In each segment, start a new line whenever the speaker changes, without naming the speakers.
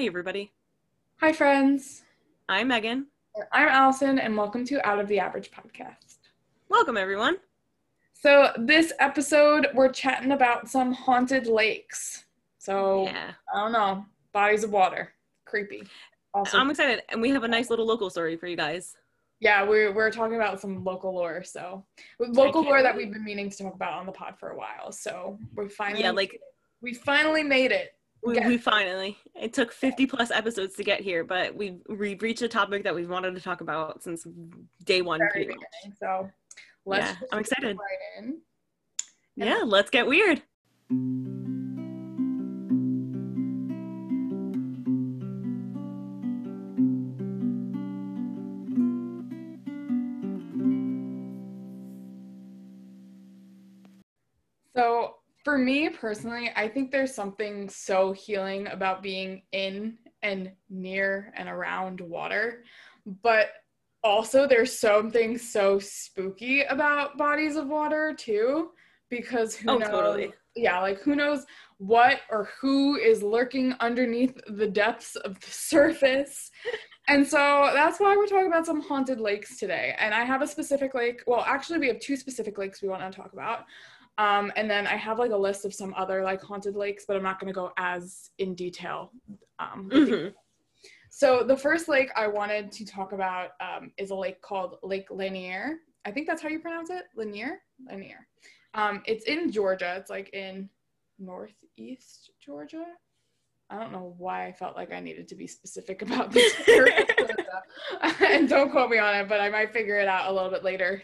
Hey, everybody.
Hi, friends.
I'm Megan.
I'm Allison, and welcome to Out of the Average podcast.
Welcome, everyone.
So, this episode, we're chatting about some haunted lakes. So,
Yeah.
I don't know, bodies of water. Creepy. Also,
I'm excited. And we have a nice little local story for you guys.
yeah, we're, we're talking about some local lore. So, local lore that we've been meaning to talk about on the pod for a while. So, we're finally,
Yeah, like
we finally made it.
We, we finally, it took 50 plus episodes to get here, but we've, we've reached a topic that we've wanted to talk about since day one.
Very
Pretty much.
So, let's
Yeah, I'm excited.
Right in.
Yeah, let's get weird.
For me personally, I think there's something so healing about being in and near and around water. But also, there's something so spooky about bodies of water, too, because who
Oh,
knows?
totally.
Yeah, like who knows what or who is lurking underneath the depths of the surface. And so that's why we're talking about some haunted lakes today. And I have a specific lake. Well, actually, we have two specific lakes we want to talk about. Um, and then I have like a list of some other like haunted lakes, but I'm not going to go as in detail. Um.
Mhm.
So the first lake I wanted to talk about um, is a lake called Lake Lanier. I think that's how you pronounce it, Lanier. Lanier. Um, it's in Georgia. It's like in northeast Georgia. I don't know why I felt like I needed to be specific about this. and don't quote me on it, but I might figure it out a little bit later.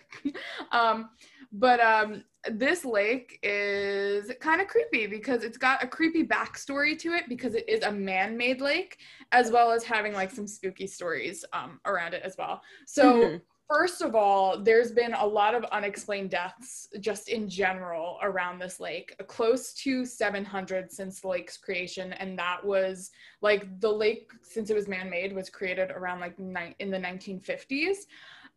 But um, this lake is kind of creepy because it's got a creepy backstory to it because it is a man-made lake, as well as having like some spooky stories um, around it as well. So.
Mhm.
First of all, there's been a lot of unexplained deaths just in general around this lake, close to 700 since the lake's creation. And that was like the lake, since it was man made, was created around like ni- in the 1950s.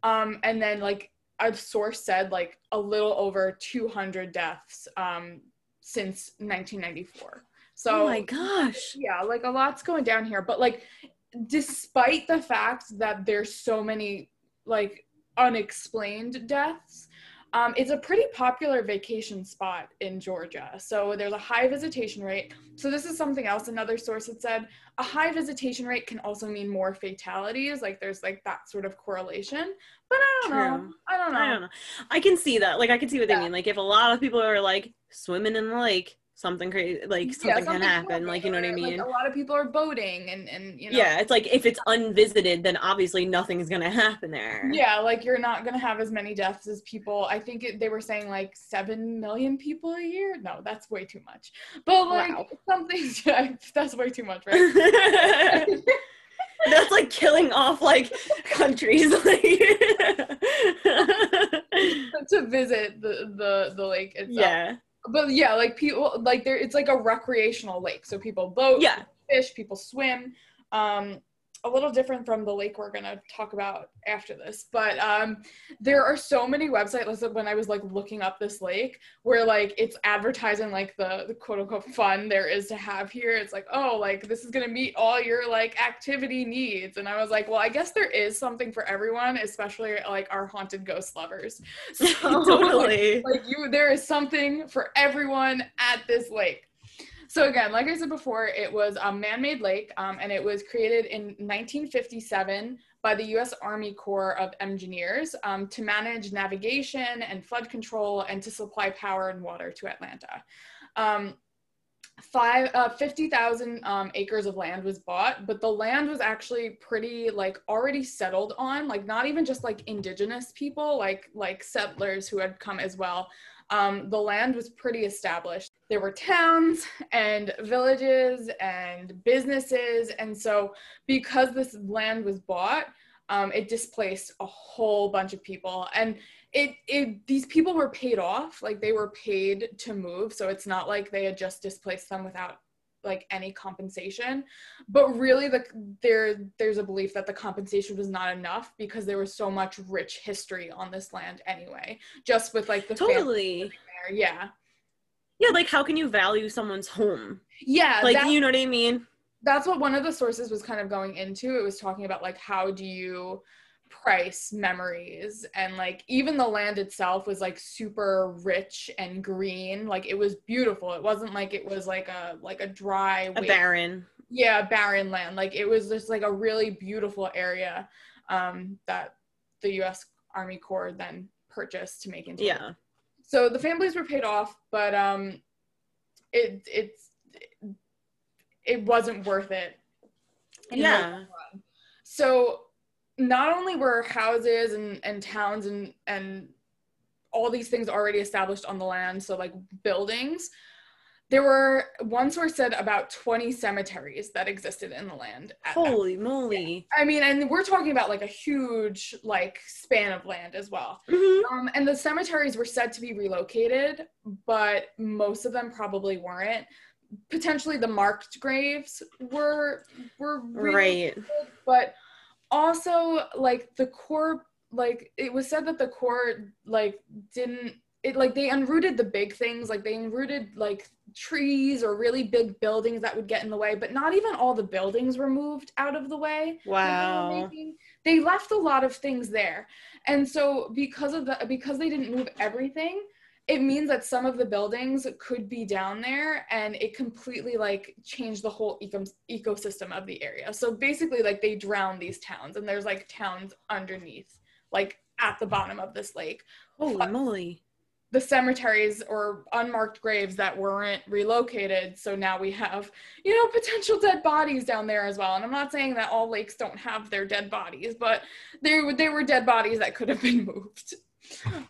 Um, and then, like, a source said, like a little over 200 deaths um, since 1994. So,
oh my gosh.
yeah like a lot's going down here but like despite the fact that there's so many like unexplained deaths um, it's a pretty popular vacation spot in georgia so there's a high visitation rate so this is something else another source had said a high visitation rate can also mean more fatalities like there's like that sort of correlation but i don't know i don't know
I don't know. I can see that. Like, I can see what
Yeah.
they mean. Like, if a lot of people are like swimming in the lake, something crazy, like
Yeah,
something can happen. Like, you know what I
or, like,
mean?
a lot of people are boating and and you know
yeah, it's like if it's unvisited, then obviously nothing's gonna happen there.
Yeah, like you're not gonna have as many deaths as people. I think it, they were saying like seven million people a year. No, that's way too much. But like
Wow.
something, that's way too much, right?
That's like killing off like countries. Like,
to visit the the the lake itself.
yeah,
But yeah, like people like there, it's like a recreational lake, so people boat,
yeah.
fish, people swim. Um, a little different from the lake we're gonna talk about after this, but um, there are so many websites. When I was like looking up this lake, where like it's advertising like the, the quote unquote fun there is to have here. It's like, oh, like this is gonna meet all your like activity needs, and I was like, well, I guess there is something for everyone, especially like our haunted ghost lovers. So,
totally.
like you there is something for everyone at this lake so again like i said before it was a man-made lake um, and it was created in 1957 by the u.s army corps of engineers um, to manage navigation and flood control and to supply power and water to atlanta um, five uh, 50,000 um, acres of land was bought, but the land was actually pretty like already settled on, like not even just like indigenous people, like like settlers who had come as well. Um, the land was pretty established. There were towns and villages and businesses, and so because this land was bought, um, it displaced a whole bunch of people. And it, it these people were paid off like they were paid to move. So it's not like they had just displaced them without like any compensation. But really the there there's a belief that the compensation was not enough because there was so much rich history on this land anyway just with like the
Totally.
there. Yeah
Yeah, like how can you value someone's home?
yeah
Like you know what I mean?
that's what one of the sources was kind of going into. It was talking about like how do you price memories? And like even the land itself was like super rich and green. Like it was beautiful. It wasn't like it was like a like a dry
a barren.
Yeah barren land. Like it was just like a really beautiful area um that the us army corps then purchased to make into
yeah
so the families were paid off but um it it's it wasn't worth it.
yeah.
so not only were houses and, and towns and, and all these things already established on the land, so like buildings, there were one source said about 20 cemeteries that existed in the land.
Holy moly.
I mean, and we're talking about like a huge like span of land as well.
Mm-hmm.
Um, and the cemeteries were said to be relocated, but most of them probably weren't. Potentially the marked graves were were
right.
But also like the Corps like it was said that the Corps like didn't it like they unrooted the big things like they unrooted like trees or really big buildings that would get in the way but not even all the buildings were moved out of the way.
Wow.
they, they left a lot of things there. And so because of the because they didn't move everything it means that some of the buildings could be down there and it completely like changed the whole eco- ecosystem of the area. So basically like they drown these towns and there's like towns underneath like at the bottom of this lake.
Holy but moly
the cemeteries or unmarked graves that weren't relocated. So now we have you know potential dead bodies down there as well. And i'm not saying that all lakes don't have their dead bodies but there, there were dead bodies that could have been moved.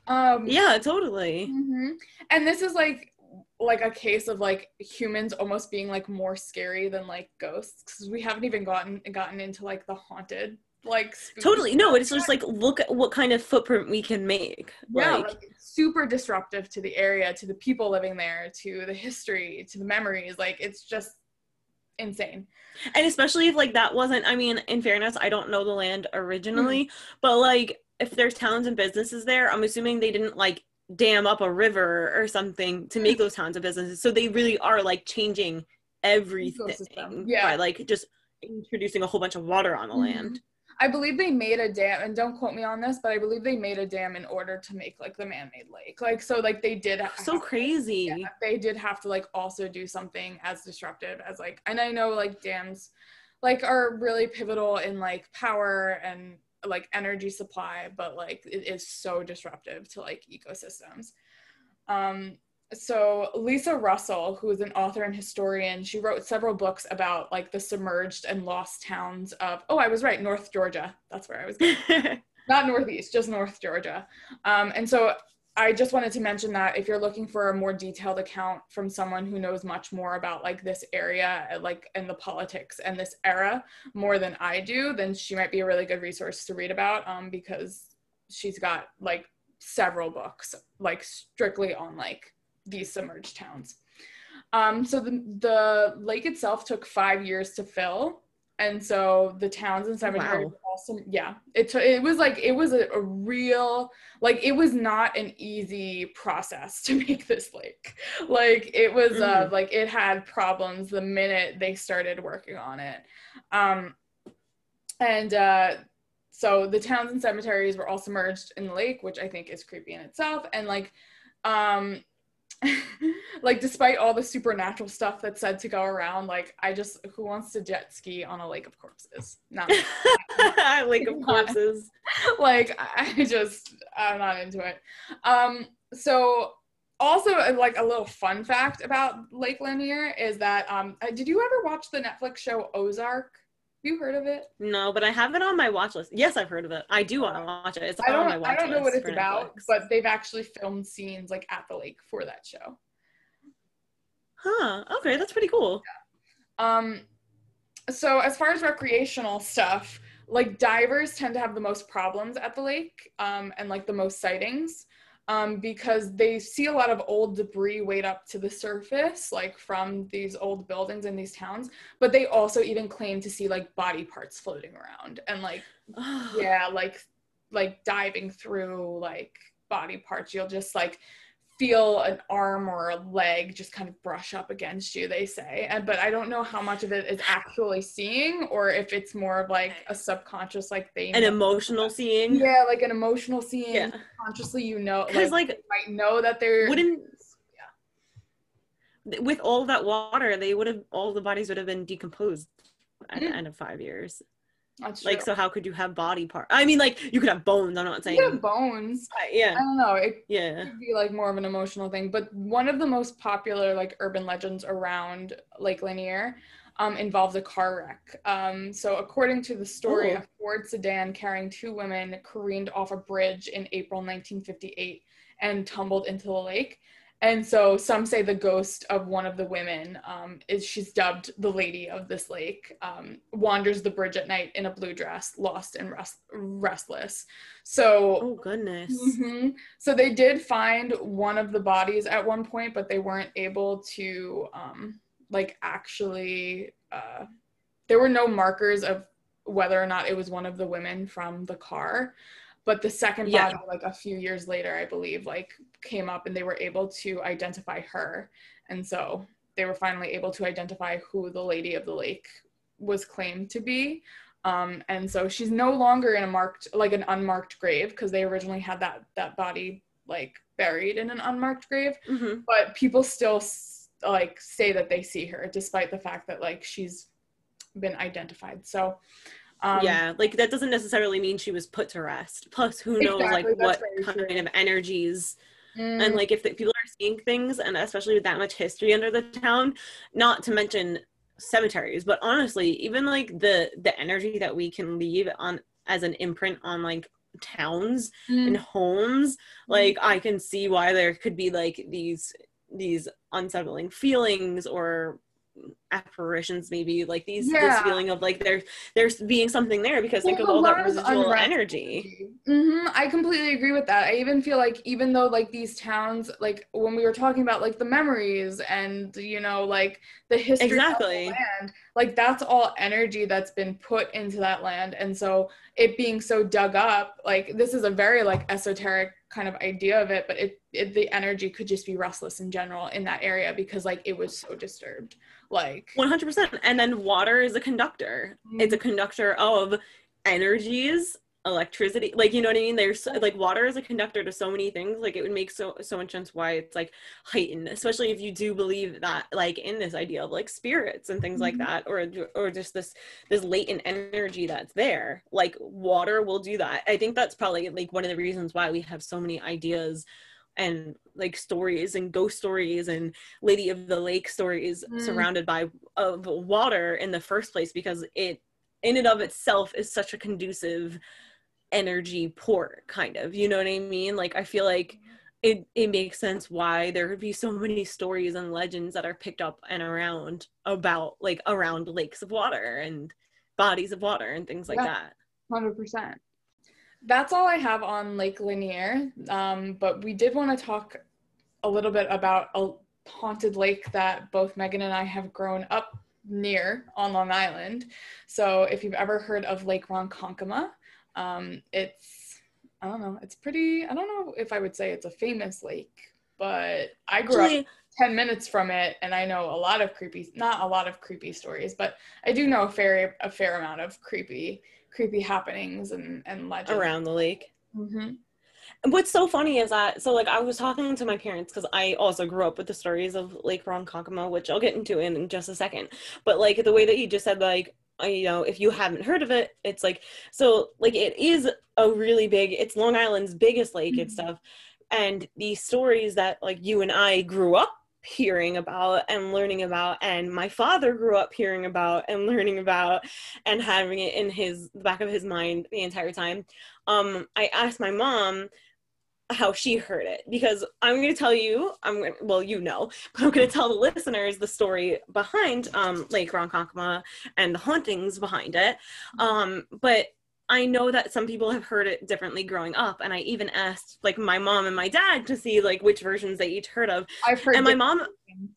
Um
yeah totally.
Mm-hmm. and this is like like a case of like humans almost being like more scary than like ghosts because we haven't even gotten gotten into like the haunted like
totally no it's just like look at what kind of footprint we can make
yeah
like,
like super disruptive to the area to the people living there to the history to the memories like it's just insane
and especially if like that wasn't i mean in fairness i don't know the land originally mm-hmm. but like if there's towns and businesses there, I'm assuming they didn't like dam up a river or something to make those towns and businesses. So they really are like changing everything
yeah.
by like just introducing a whole bunch of water on the mm-hmm. land.
I believe they made a dam, and don't quote me on this, but I believe they made a dam in order to make like the man-made lake. Like so, like they did.
So crazy.
Yeah, they did have to like also do something as disruptive as like, and I know like dams, like are really pivotal in like power and like energy supply but like it is so disruptive to like ecosystems um so lisa russell who is an author and historian she wrote several books about like the submerged and lost towns of oh i was right north georgia. That's where i was going. Not northeast just north georgia. Um, and so I just wanted to mention that if you're looking for a more detailed account from someone who knows much more about like this area, uh, like and the politics and this era more than I do, then she might be a really good resource to read about um, because she's got like several books like strictly on like these submerged towns. Um, so the, the lake itself took five years to fill and so the towns and cemeteries wow. awesome yeah it, t- it was like it was a, a, real like it was not an easy process to make this lake like it was uh, mm. uh like it had problems the minute they started working on it um and uh so the towns and cemeteries were all submerged in the lake which i think is creepy in itself and like um like despite all the supernatural stuff that's said to go around like i just who wants to jet ski on a lake of corpses? Not
lake of corpses.
Like i just i'm not into it. Um so also like a little fun fact about lake lanier is that um uh, did you ever watch the netflix show ozark you heard of it?
No, but I have it on my watch list. Yes, I've heard of it. I do want to watch it. It's
I don't,
on my watch
I don't know what it's about,
Netflix.
but they've actually filmed scenes like at the lake for that show.
Huh. Okay, that's pretty cool.
Yeah. Um so as far as recreational stuff, like divers tend to have the most problems at the lake um, and like the most sightings um, because they see a lot of old debris wait up to the surface, like from these old buildings in these towns. But they also even claim to see like body parts floating around and like, yeah, like like diving through like body parts. You'll just like feel an arm or a leg just kind of brush up against you they say and but i don't know how much of it is actually seeing or if it's more of like a subconscious like they
An emotional seeing.
yeah like an emotional seeing
Yeah.
consciously you know
Because
like,
like
you might know that they're
wouldn't Yeah. with all that water, they would have all the bodies would have been decomposed at the
Mm.
end of five years.
That's
Like,
true.
so how could you have body part? I mean, like you could have bones. I'm not saying.
You have bones
Uh,
i don't know it
yeah.
could be like more of an emotional thing but one of the most popular like urban legends around lake lanier um, involves a car wreck um, so according to the story
Oh.
a ford sedan carrying two women careened off a bridge in april 1958 and tumbled into the lake and so some say the ghost of one of the women um, is she's dubbed the lady of this lake um, wanders the bridge at night in a blue dress lost and rest- restless so
Oh goodness.
Mhm. So they did find one of the bodies at one point, but they weren't able to um like actually uh there were no markers of whether or not it was one of the women from the car. But the second
Yeah.
body, like a few years later, I believe, like came up and they were able to identify her. And so they were finally able to identify who the lady of the lake was claimed to be. Um, and so she's no longer in a marked, like an unmarked grave, because they originally had that that body like buried in an unmarked grave.
hmm
But people still like say that they see her, despite the fact that like she's been identified. So um,
yeah, like that doesn't necessarily mean she was put to rest. Plus, who knows
Exactly,
like what kind
true.
of energies
mm,
and like if the, people are seeing things and especially with that much history under the town not to mention cemeteries but honestly even like the the energy that we can leave on as an imprint on like towns
mm,
and homes like i can see why there could be like these these unsettling feelings or apparitions maybe like these this feeling of like there there's being something there because think of all that residual energy
hmm I completely agree with that. I even feel like even though like these towns, like when we were talking about like the memories and you know like the history
Exactly.
of the land, like that's all energy that's been put into that land, and so it being so dug up, like this is a very like esoteric kind of idea of it, but it, it the energy could just be restless in general in that area because like it was so disturbed. Like
100% and then water is a conductor. It's a conductor of energies electricity. Like you know what i mean? There's like water is a conductor to so many things. Like it would make so so much sense why it's like heightened especially if you do believe that like in this idea of like spirits and things like
Mhm.
that or or just this this latent energy that's there. Like water will do that. I think that's probably like one of the reasons why we have so many ideas and like stories and ghost stories and lady of the lake stories
Mm.
surrounded by of water in the first place because it in and of itself is such a conducive energy port kind of you know what i mean like i feel like it, it makes sense why there would be so many stories and legends that are picked up and around about like around lakes of water and bodies of water and things like
Yeah.
that
Hundred percent. That's all I have on Lake Lanier. Um, but we did want to talk a little bit about a haunted lake that both Megan and I have grown up near on Long Island. So if you've ever heard of Lake Ronkonkoma, um, it's I don't know, it's pretty. I don't know if I would say it's a famous lake, but I grew up 10 minutes from it and i know a lot of creepy not a lot of creepy stories but i do know a fair a fair amount of creepy creepy happenings and and legends
around the lake
hmm
And what's so funny is that so like I was talking to my parents because I also grew up with the stories of Lake Ronkonkoma, which I'll get into in just a second. But like the way that you just said, like uh, you know, if you haven't heard of it, it's like so like it is a really big. It's Long Island's biggest lake and
Mhm.
stuff. And these stories that like you and I grew up hearing about and learning about and my father grew up hearing about and learning about and having it in his the back of his mind the entire time. Um i asked my mom how she heard it because I'm going to tell you I'm going well you know but I'm going to tell the listeners the story behind um Lake Ronkonkoma and the hauntings behind it. Um but I know that some people have heard it differently growing up and I even asked like my mom and my dad to see like which versions they each heard of
i've heard
and my mom
things.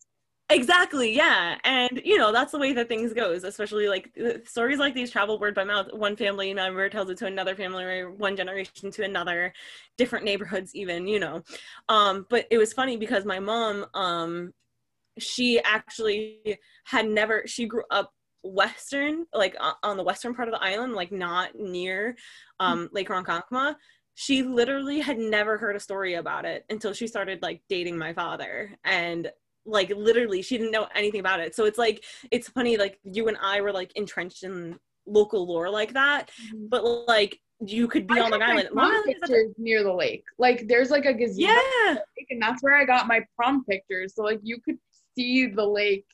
Exactly, yeah. And you know, that's the way that things goes, especially like stories like these travel word by mouth. One family member tells it to another family member, one generation to another, different neighborhoods even, you know. Um, but it was funny because my mom, um, she actually had never she grew up western, like on the western part of the island, like not near um Lake Ronkonkoma she literally had never heard a story about it until she started like dating my father and like literally she didn't know anything about it so it's like it's funny like you and i were like entrenched in local lore like that mm-hmm. but like you could be I on Long Island.
Long Island pictures near the lake. Like there's like a gazebo,
yeah,
and that's where I got my prom pictures. So like you could see the lake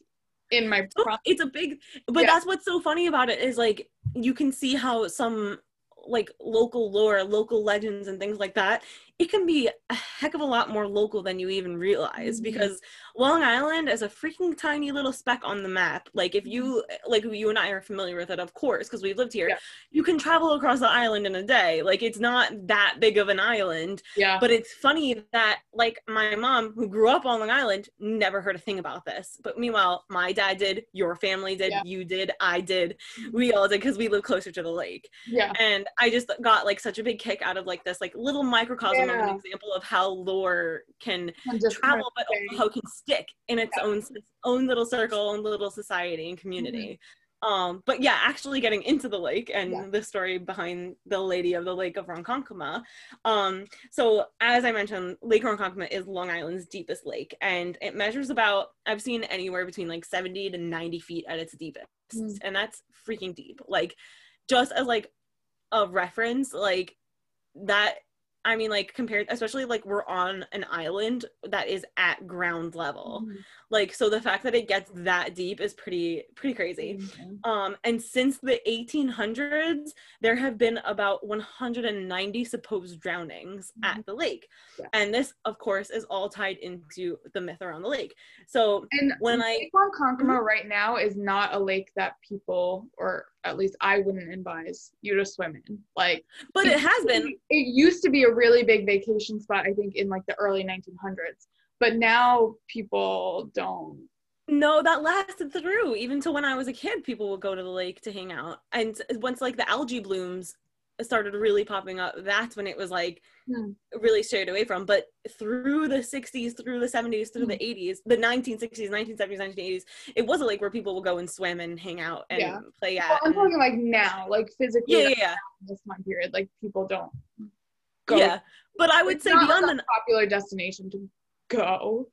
in my oh,
prom. It's a big, but yeah. that's what's so funny about it is like you can see how some like local lore, local legends, and things like that, it can be a heck of a lot more local than you even realize mm-hmm. because Long Island is a freaking tiny little speck on the map. Like if you like you and I are familiar with it, of course, because we've lived here. Yeah. You can travel across the island in a day. Like it's not that big of an island.
Yeah.
But it's funny that like my mom, who grew up on Long Island, never heard a thing about this. But meanwhile, my dad did, your family did, yeah. you did, I did, we all did because we live closer to the lake.
Yeah.
And I just got like such a big kick out of like this like little microcosm yeah. Of an example of how lore can travel, but also how it can stick in its own own little circle, own little society and community. Mm-hmm. Um, but yeah, actually getting into the lake and yeah. the story behind the Lady of the Lake of Ronkonkoma. Um, so as I mentioned, Lake Ronkonkoma is Long Island's deepest lake, and it measures about I've seen anywhere between like 70 to 90 feet at its deepest, mm. and that's freaking deep. Like just as like a reference, like that I mean, like compared, especially like we're on an island that is at ground level. Mm-hmm. Like, so the fact that it gets that deep is pretty, pretty crazy. Mm-hmm. Um, and since the 1800s, there have been about 190 supposed drownings mm-hmm. at the lake. Yeah. And this, of course, is all tied into the myth around the lake. So
and when I. Lake Ronkonkoma mm-hmm. right now is not a lake that people, or at least I wouldn't advise you to swim in. Like,
but it, it has been.
It used to be a really big vacation spot, I think, in like the early 1900s but now people don't
no that lasted through even to when i was a kid people would go to the lake to hang out and once like the algae blooms started really popping up that's when it was like hmm. really strayed away from but through the 60s through the 70s through hmm. the 80s the 1960s 1970s 1980s it was a lake where people would go and swim and hang out and yeah. play at
well, i'm talking like now like physically
yeah, yeah, yeah.
this time period like people don't go
yeah but i would it's say beyond
the popular destination to go.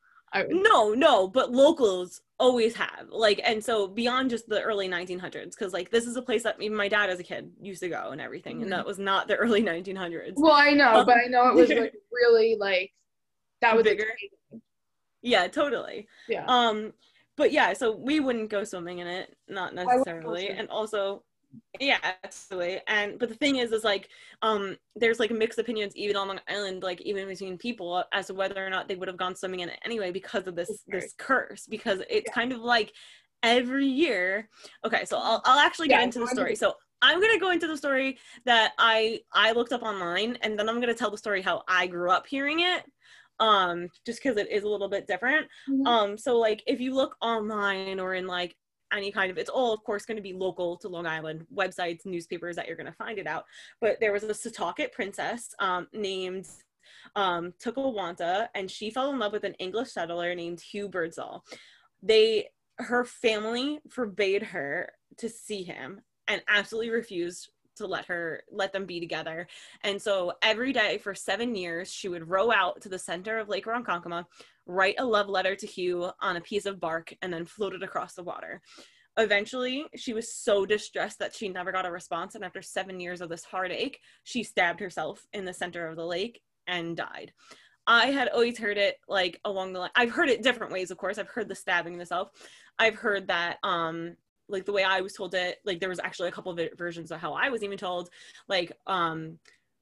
No, no, but locals always have like, and so beyond just the early 1900s, because like this is a place that even my dad as a kid used to go and everything, mm-hmm. and that was not the early 1900s.
Well, I know, um, but I know it was like really like that was bigger.
Yeah, totally.
Yeah.
Um, but yeah, so we wouldn't go swimming in it, not necessarily, and also yeah absolutely. And but the thing is is like um there's like mixed opinions even on long island like even between people as to whether or not they would have gone swimming in it anyway because of this this curse. Because it's yeah. kind of like every year okay so i'll, I'll actually get yeah, into the story. so i'm going to go into the story that i i looked up online and then i'm going to tell the story how i grew up hearing it um just because it is a little bit different. Mm-hmm. um so like if you look online or in like any kind of it's all of course going to be local to long island websites newspapers that you're going to find it out but there was a setauket princess um, named um, Tuskawanta, and she fell in love with an English settler named Hugh Birdsall. They, her family forbade her to see him and absolutely refused to let her let them be together. And so every day for seven years, she would row out to the center of Lake Ronkonkoma, write a love letter to Hugh on a piece of bark, and then float it across the water. Eventually, she was so distressed that she never got a response. And after seven years of this heartache, she stabbed herself in the center of the lake and died. I had always heard it like along the line. I've heard it different ways, of course. I've heard the stabbing itself. I've heard that um like the way I was told it, like there was actually a couple of versions of how I was even told, like um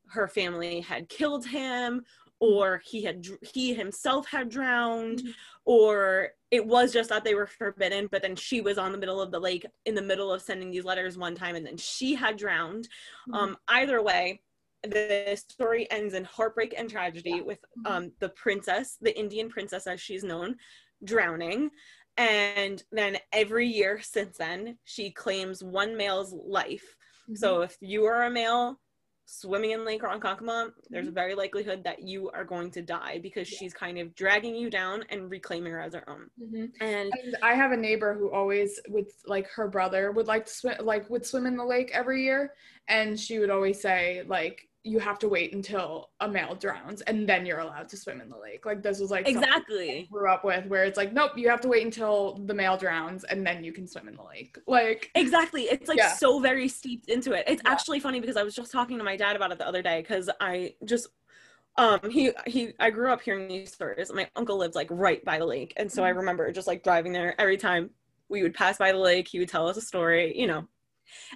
her family had killed him or he had he himself had drowned mm-hmm. or it was just that they were forbidden but then she was on the middle of the lake in the middle of sending these letters one time and then she had drowned mm-hmm. um either way the story ends in heartbreak and tragedy yeah. with mm-hmm. um the princess the indian princess as she's known drowning and then every year since then, she claims one male's life. Mm-hmm. So if you are a male swimming in Lake Ronkonkoma, there's a mm-hmm. very likelihood that you are going to die because yeah. she's kind of dragging you down and reclaiming her as her own.
Mm-hmm. And, and, I have a neighbor who always, with like her brother, would like to swim, like would swim in the lake every year, and she would always say like you have to wait until a male drowns and then you're allowed to swim in the lake. Like this was like
exactly
grew up with where it's like nope, you have to wait until the male drowns and then you can swim in the lake. Like
exactly, it's like yeah. so very steeped into it. It's yeah. actually funny because I was just talking to my dad about it the other day because I just um he he I grew up hearing these stories. My uncle lived like right by the lake, and so mm-hmm. I remember just like driving there every time we would pass by the lake. He would tell us a story, you know,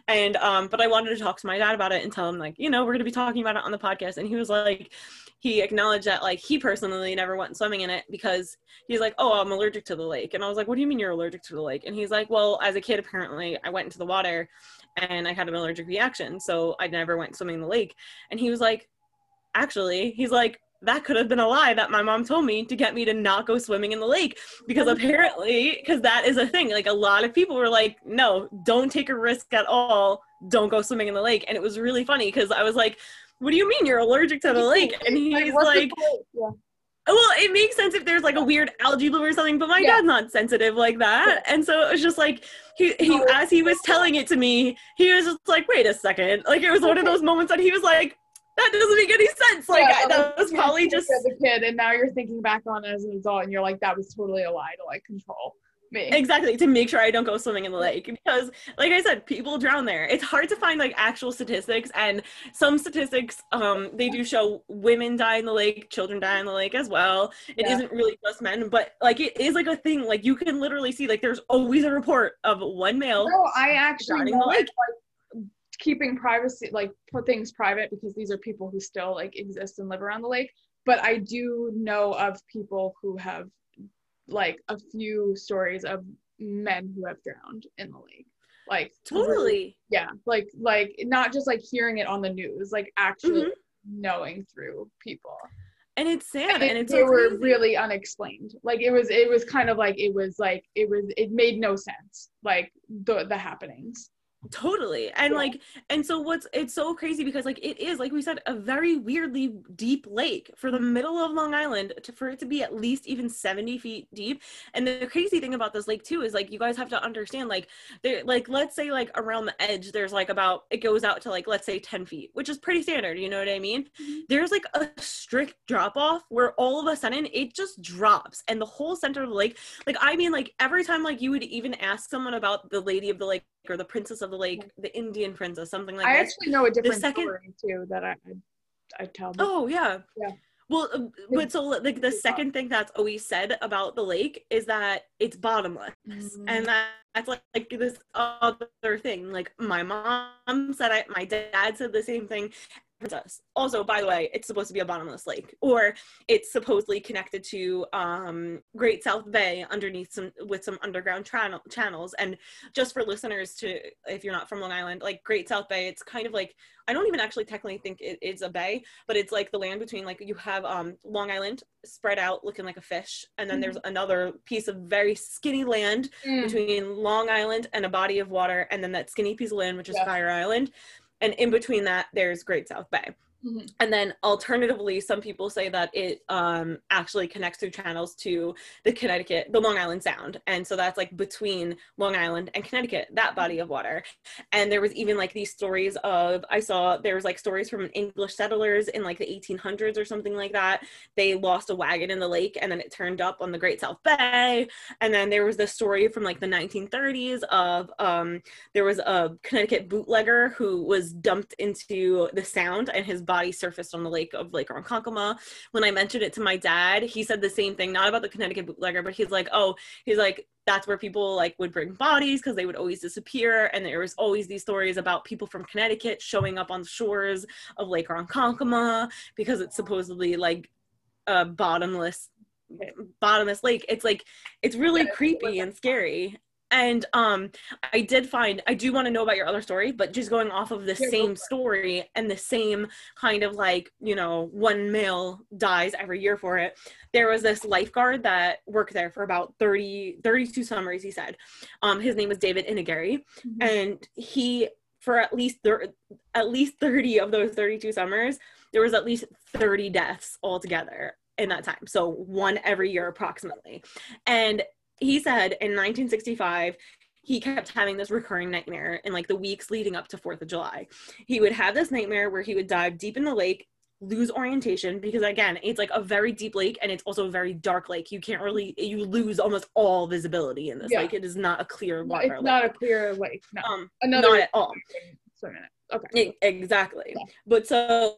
and um but i wanted to talk to my dad about it and tell him like you know we're going to be talking about it on the podcast. And he was like he acknowledged that like he personally never went swimming in it because he's like oh i'm allergic to the lake. And i was like what do you mean you're allergic to the lake? And he's like well as a kid apparently i went into the water and i had an allergic reaction so i never went swimming in the lake. And he was like actually he's like that could have been a lie that my mom told me to get me to not go swimming in the lake because apparently because that is a thing. Like a lot of people were like no don't take a risk at all. Don't go swimming in the lake. And it was really funny because i was like what do you mean you're allergic to the lake? And he's like yeah. well it makes sense if there's like a weird algae bloom or something but my yeah. dad's not sensitive like that. Yeah. and so it was just like he, he as he was telling it to me he was just like wait a second. Like it was one of those moments that he was like that doesn't make any sense. Like yeah, I, that was probably just
as a kid, and now you're thinking back on it as an adult, and you're like, that was totally a lie to like control me.
Exactly to make sure I don't go swimming in the lake because, like I said, people drown there. It's hard to find like actual statistics, and some statistics, um, they do show women die in the lake, children die in the lake as well. It yeah. not really just men, but like it is like a thing. Like you can literally see like there's always a report of one male.
No, I actually know, the lake. Like, keeping privacy like put things private because these are people who still like exist and live around the lake. But i do know of people who have like a few stories of men who have drowned in the lake. Like
totally.
Yeah like like not just like hearing it on the news like actually mm-hmm. knowing through people.
And it's sad and, and it's
they so were really unexplained. Like it was it was kind of like it was like it was it made no sense like the the happenings
totally and yeah. like and so what's it's so crazy because like it is like we said a very weirdly deep lake for the middle of long island to, for it to be at least even 70 feet deep and the crazy thing about this lake too is like you guys have to understand like there like let's say like around the edge there's like about it goes out to like let's say 10 feet which is pretty standard you know what i mean mm-hmm. there's like a strict drop off where all of a sudden it just drops and the whole center of the lake like i mean like every time like you would even ask someone about the lady of the lake or the princess of the lake, the Indian princess, something like that. I
actually know a different second... story too that I I, I tell.
Them. Oh
yeah.
Yeah. Well, uh, but so like the second thing that's always said about the lake is that it's bottomless, mm-hmm. and that, that's like, like this other thing. Like my mom said, I, my dad said the same thing, princess. Also, by the way, it's supposed to be a bottomless lake, or it's supposedly connected to um, Great South Bay underneath some with some underground channel channels. And just for listeners to, if you're not from Long Island, like Great South Bay, it's kind of like I don't even actually technically think it is a bay, but it's like the land between like you have um, Long Island spread out looking like a fish, and then mm. there's another piece of very skinny land mm. between Long Island and a body of water, and then that skinny piece of land which is yeah. Fire Island and in between that there's great south bay Mm-hmm. And then alternatively, some people say that it um, actually connects through channels to the Connecticut, the Long Island Sound. And so that's like between Long Island and Connecticut, that body of water. And there was even like these stories of, I saw there was like stories from English settlers in like the 1800s or something like that. They lost a wagon in the lake and then it turned up on the Great South Bay. And then there was this story from like the 1930s of um, there was a Connecticut bootlegger who was dumped into the Sound and his body surfaced on the lake of Lake Ronkonkoma. When I mentioned it to my dad, he said the same thing, not about the Connecticut bootlegger, but he's like, oh, he's like, that's where people like would bring bodies because they would always disappear. And there was always these stories about people from Connecticut showing up on the shores of Lake Ronkonkoma because it's supposedly like a bottomless bottomless lake. It's like it's really creepy and scary and um i did find i do want to know about your other story but just going off of the same story and the same kind of like you know one male dies every year for it there was this lifeguard that worked there for about 30 32 summers he said. Um his name was david inagari
Mhm.
and he for at least thir- at least 30 of those 32 summers there was at least 30 deaths altogether in that time so one every year approximately. And he said in 1965 he kept having this recurring nightmare in like the weeks leading up to fourth of july he would have this nightmare where he would dive deep in the lake lose orientation because again it's like a very deep lake and it's also a very dark lake you can't really you lose almost all visibility in this
Yeah.
lake it is not a clear water
it's not a clear lake. No,
um
another
not at all
it. Okay.
Exactly. But so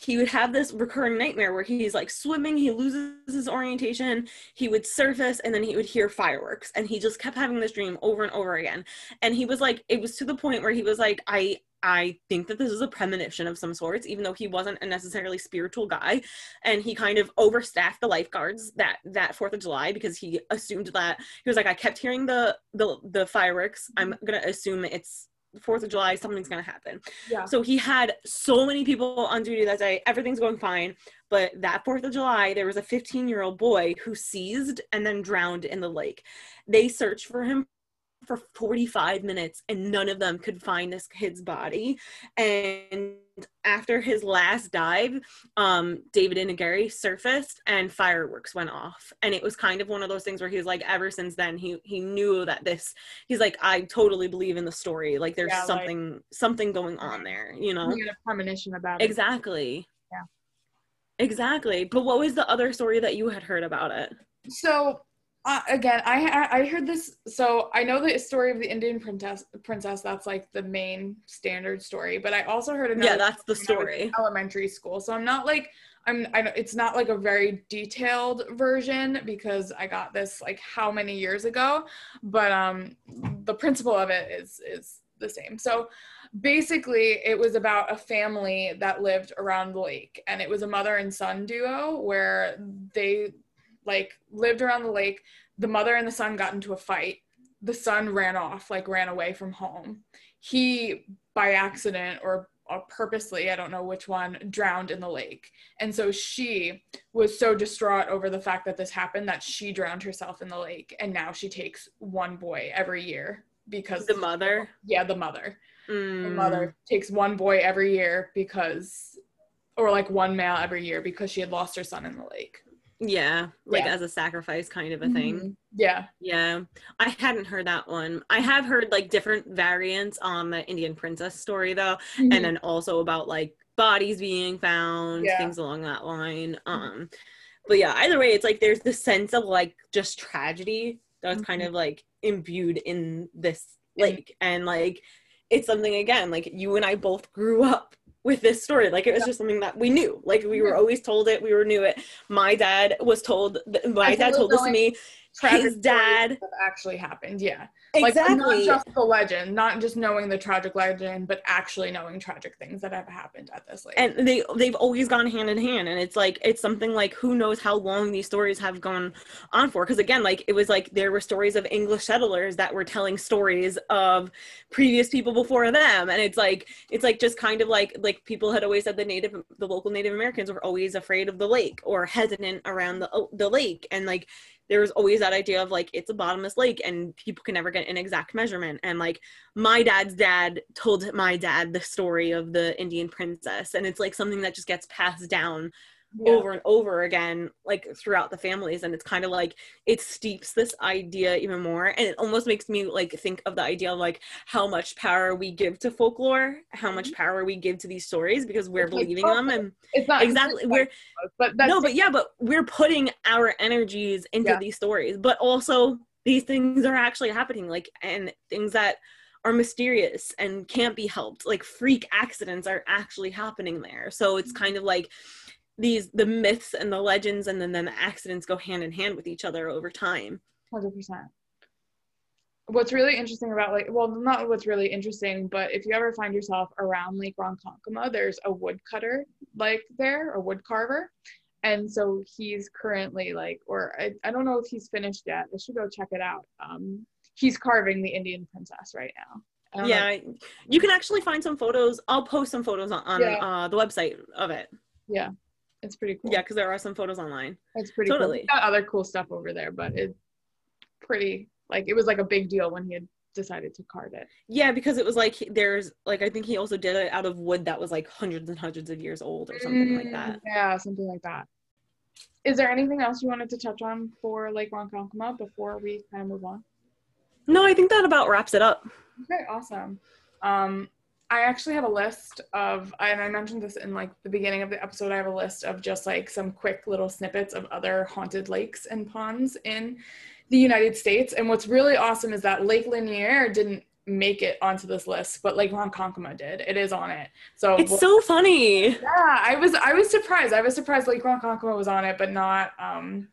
he would have this recurring nightmare where he's like swimming, he loses his orientation, he would surface, and then he would hear fireworks. And he just kept having this dream over and over again. And he was like, it was to the point where he was like, I I think that this is a premonition of some sorts, even though he wasn't a necessarily spiritual guy. And he kind of overstaffed the lifeguards that that Fourth of July because he assumed that he was like, I kept hearing the the the fireworks. I'm mm-hmm. gonna assume it's Fourth of July, something's gonna happen.
Yeah.
So he had so many people on duty that day. Everything's going fine. But that 4th of July, there was a 15 year old boy who seized and then drowned in the lake. They searched for him for 45 minutes and none of them could find this kid's body. And after his last dive, um, David Inagari surfaced and fireworks went off. And it was kind of one of those things where he was like, ever since then, he he knew that this he's like, I totally believe in the story. Like there's
Yeah, like-
something something going on there, you know?
We get a premonition about it.
Exactly.
Yeah.
Exactly. But what was the other story that you had heard about it?
So uh, again, I I heard this. So I know the story of the Indian princess. Princess. That's like the main standard story. But I also heard another.
yeah, that's the
when I was in
story.
Elementary school. So I'm not like I'm. I it's not like a very detailed version because I got this like how many years ago. But um, the principle of it is is the same. So basically it was about a family that lived around the lake and it was a mother and son duo where they like lived around the lake. The mother and the son got into a fight. The son ran off like ran away from home. He by accident or, or purposely i don't know which one drowned in the lake. And so she was so distraught over the fact that this happened that she drowned herself in the lake. And now she takes one boy every year because
The mother.
yeah the mother. The
Mm,
mother takes one boy every year because or like one male every year because she had lost her son in the lake
Yeah, like
Yeah.
as a sacrifice kind of a thing.
Mhm. yeah
Yeah, I hadn't heard that one. I have heard like different variants on the Indian princess story though, and then also about like bodies being found,
Yeah.
things along that line. Um, but yeah, either way, it's like there's this sense of like just tragedy that's kind
Mhm.
of like imbued in this lake, and like it's something again like you and I both grew up with this story. Like it was just something that we knew. Like we were always told it. We were knew it. My dad was told my dad told this to me his dad.
actually happened yeah.
Exactly
like not just the legend not just knowing the tragic legend but actually knowing tragic things that have happened at this lake.
And they they've always gone hand in hand and it's like it's something like who knows how long these stories have gone on for? Because again like it was like there were stories of english settlers that were telling stories of previous people before them and it's like it's like just kind of like like people had always said the native the local native americans were always afraid of the lake or hesitant around the the lake and like there was always that idea of like it's a bottomless lake and people can never get an exact measurement. And like my dad's dad told my dad the story of the indian princess. And it's like something that just gets passed down
Yeah.
over and over again like throughout the families and it's kind of like it steeps this idea even more and it almost makes me like think of the idea of like how much power we give to folklore how much mm-hmm. power we give to these stories because we're
It's like
believing them and
it's not
exactly we're
but that's
no but yeah but we're putting our energies into
Yeah.
these stories but also these things are actually happening like and things that are mysterious and can't be helped like freak accidents are actually happening there. So it's mm-hmm. kind of like these the myths and the legends and then, then the accidents go hand in hand with each other over time
Hundred percent. What's really interesting about like, well, not what's really interesting, but if you ever find yourself around Lake Ronkonkoma, there's a woodcutter like there, a wood carver, and so he's currently like, or I, I don't know if he's finished yet. I should go check it out. Um, he's carving the Indian princess right now. Know.
Yeah, you can actually find some photos. I'll post some photos on, on
Yeah.
uh, the website of it.
yeah, it's pretty cool.
Yeah, because there are some photos online.
it's pretty
totally.
Cool. He's got other cool stuff over there, but it's pretty like it was like a big deal when he had decided to carve it.
Yeah, because it was like there's like I think he also did it out of wood that was like hundreds and hundreds of years old or something like
Mm,
that.
Yeah, something like that. Is there anything else you wanted to touch on for Lake Ronkonkoma before we kind of move on?
No, I think that about wraps it up.
Okay, awesome. Um, I actually have a list of, and I mentioned this in like the beginning of the episode. I have a list of just like some quick little snippets of other haunted lakes and ponds in the United States. And what's really awesome is that Lake Lanier didn't make it onto this list, but Lake Ronkonkoma did. It is on it. So
It's so funny.
yeah, I was I was surprised. I was surprised Lake Ronkonkoma was on it, but not um,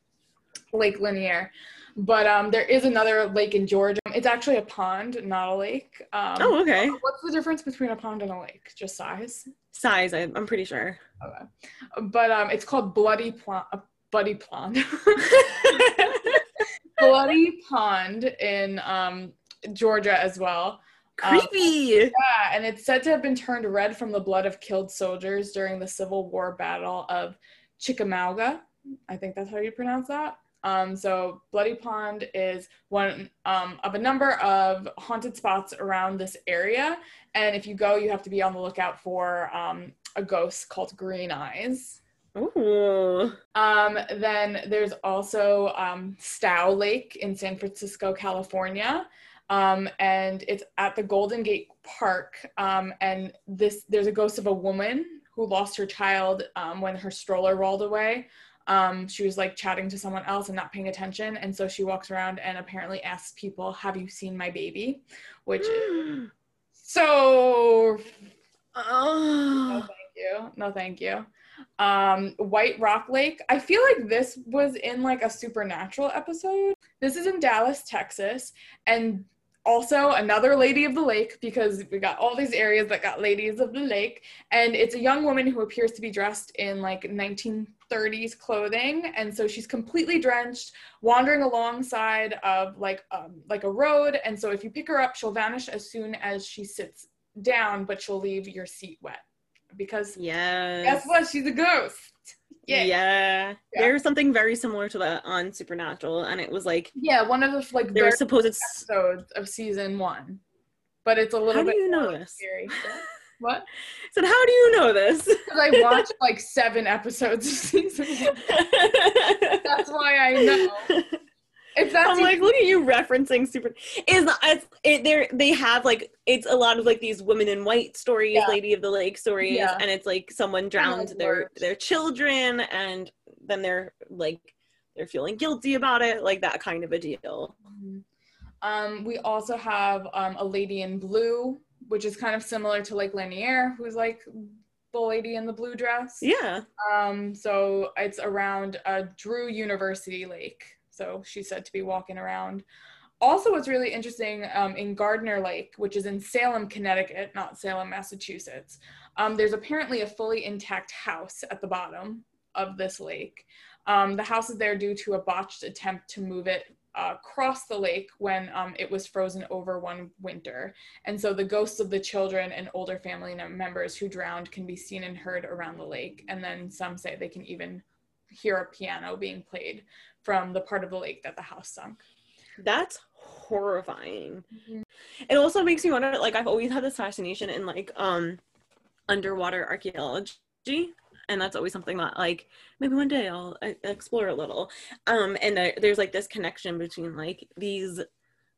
Lake Lanier. But um, there is another lake in Georgia. It's actually a pond, not a lake. Um,
Oh, okay.
What's the difference between a pond and a lake? Just size.
Size, I, I'm pretty sure.
Okay. But um, it's called Bloody Pond. Uh, Bloody Pond. Bloody Pond in um, Georgia as well. Um,
Creepy.
Yeah, and it's said to have been turned red from the blood of killed soldiers during the Civil War Battle of Chickamauga. I think that's how you pronounce that. Um, so Bloody Pond is one um, of a number of haunted spots around this area, and if you go, you have to be on the lookout for um, a ghost called Green Eyes.
Ooh.
Um, then there's also um, Stow Lake in San Francisco, California. Um, and it's at the Golden Gate Park. Um, and this there's a ghost of a woman who lost her child um, when her stroller rolled away. Um, she was like chatting to someone else and not paying attention, and so she walks around and apparently asks people, "Have you seen my baby?" Which is so no,
oh.
thank you. No, thank you. Um, White Rock Lake. I feel like this was in like a supernatural episode. This is in Dallas, Texas, and also another lady of the lake because we got all these areas that got ladies of the lake and it's a young woman who appears to be dressed in like 1930s clothing and so she's completely drenched wandering alongside of like um, like a road and so if you pick her up she'll vanish as soon as she sits down but she'll leave your seat wet because
yeah,
guess what she's a ghost
Yeah.
Yeah.
There's something very similar to that on Supernatural, and it was like
yeah one of the like
there supposed.
episodes of season one but it's a little
How do you know this?
scary what
said, how do you know this?
because i watched like seven episodes of season one that's why i know if that's
I'm like, look at you referencing super. Is it's it? They they have like it's a lot of like these women in white stories,
Yeah.
Lady of the Lake stories,
Yeah.
and it's like someone drowned their their children, and then they're like they're feeling guilty about it, like that kind of a deal.
Um, we also have um, a lady in blue, which is kind of similar to like Lanier, who's like the lady in the blue dress.
Yeah.
Um, so it's around uh, Drew University Lake. So she's said to be walking around. Also, what's really interesting um, in Gardner Lake, which is in Salem, Connecticut, not Salem, Massachusetts, um, there's apparently a fully intact house at the bottom of this lake. Um, the house is there due to a botched attempt to move it uh, across the lake when um, it was frozen over one winter. And so the ghosts of the children and older family members who drowned can be seen and heard around the lake. And then some say they can even hear a piano being played from the part of the lake that the house sunk.
That's horrifying. It also makes me wonder like I've always had this fascination in like um underwater archaeology and that's always something that like maybe one day I'll uh, explore a little. Um and there, there's like this connection between like these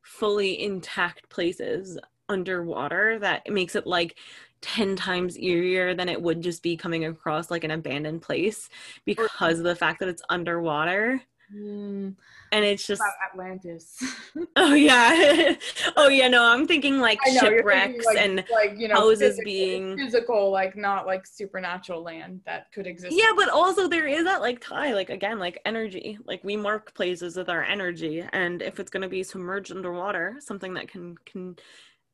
fully intact places underwater that makes it like 10 times eerier than it would just be coming across like an abandoned place because of the fact that it's underwater mm. and it's just
About Atlantis.
Oh yeah. oh yeah, no, I'm thinking like
know,
shipwrecks
thinking, like,
and
like you know
houses
physical-
being-
physical, like not like supernatural land that could exist.
yeah, but also there is that like tie, like again, like energy. Like we mark places with our energy, and if it's gonna be submerged underwater, something that can can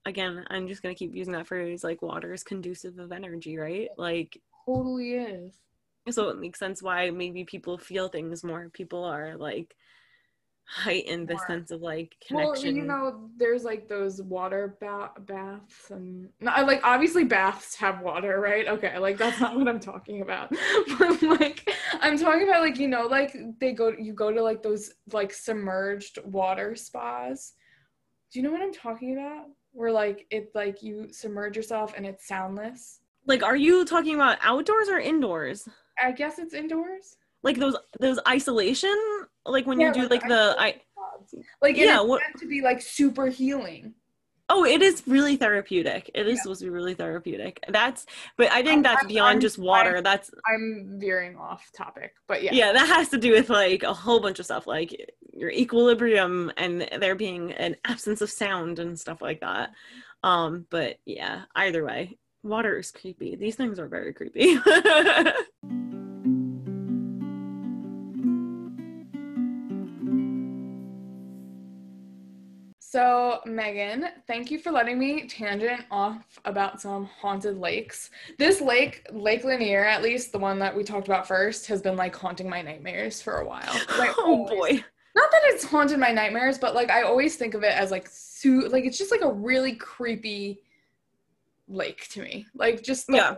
again, I'm just gonna keep using that phrase, like water is conducive of energy, right? Like
totally is.
so it makes sense why maybe people feel things more. People are like heightened the sense of like connection.
Well, you know, there's like those water ba- baths, and no, I- like obviously baths have water, right? Okay, like that's not what I'm talking about. but like, I'm talking about like you know, like they go, you go to like those like submerged water spas. Do you know what I'm talking about? Where like it like you submerge yourself and it's soundless.
like, are you talking about outdoors or indoors?
I guess it's indoors.
Like those those isolation, like when you do
like
like the I.
Like
Yeah,
yeah, it's
what-
meant to be like super healing.
Oh, it is really therapeutic. It is
Yeah.
supposed to be really therapeutic. That's, but I think
I'm-
that's
I'm-
beyond
I'm-
just water. That's
I'm veering off topic, but yeah.
yeah. that has to do with like a whole bunch of stuff, like your equilibrium and there being an absence of sound and stuff like that. Um, but yeah, either way, water is creepy. These things are very creepy.
So, Megan, thank you for letting me tangent off about some haunted lakes. This lake, Lake Lanier, at least the one that we talked about first, has been like haunting my nightmares for a while. Like,
oh
always-
boy.
Not that it's haunted my nightmares, but like I always think of it as like su- like it's just like a really creepy lake to me. Like just the,
Yeah.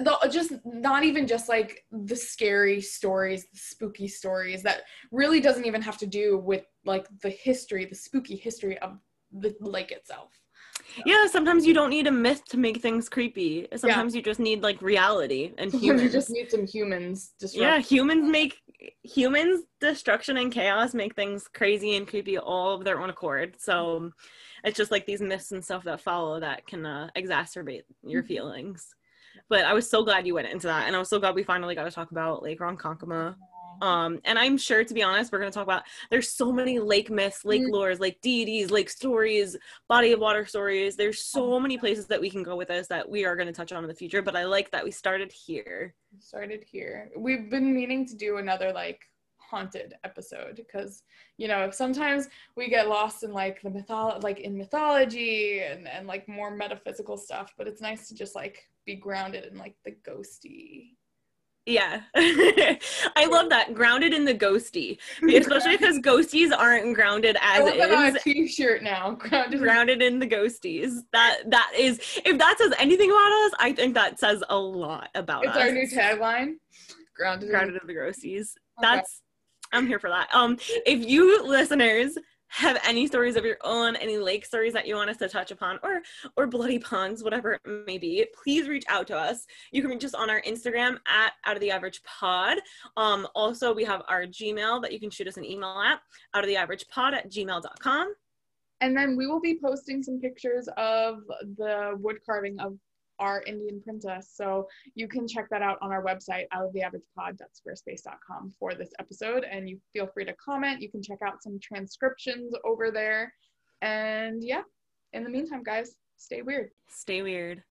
The just not even just like the scary stories, the spooky stories that really doesn't even have to do with like the history, the spooky history of the lake itself.
Yeah, sometimes you don't need a myth to make things creepy. Sometimes you just need like reality and humans.
You just need some humans disrupt.
yeah, humans make humans destruction and chaos make things crazy and creepy all of their own accord. So it's just like these myths and stuff that follow that can uh, exacerbate your
Mhm.
feelings. But I was so glad you went into that, and I was so glad we finally got to talk about Lake Ronkonkoma. Um, and I'm sure, to be honest, we're going to talk about there's so many lake myths, lake
Mm.
lores, lake deities, lake stories, body of water stories. There's so many places that we can go with this that we are going to touch on in the future. But I like that we started here.
started here. We've been meaning to do another like haunted episode because you know sometimes we get lost in like the mytholo- like in mythology and and like more metaphysical stuff but it's nice to just like be grounded in like the ghosty
Yeah, I love that grounded in the ghosty, especially because ghosties aren't grounded
I
as
on a
is.
t-shirt now grounded in-
Grounded in the ghosties. That that is. If that says anything about us, I think that says a lot about
it's
us.
our new tagline grounded,
grounded
in-
in the ghosties.
Okay.
That's I'm here for that. Um, if you listeners have any stories of your own, any lake stories that you want us to touch upon, or or bloody ponds, whatever it may be, please reach out to us. You can reach us on our Instagram at out of the average pod. Um, also we have our Gmail that you can shoot us an email at out of the average pod at gmail.com.
and then we will be posting some pictures of the wood carving of our Indian princess. So you can check that out on our website, outoftheaveragepod.squarespace.com for this episode. And you feel free to comment. You can check out some transcriptions over there. And yeah, in the meantime, guys, stay weird.
Stay weird.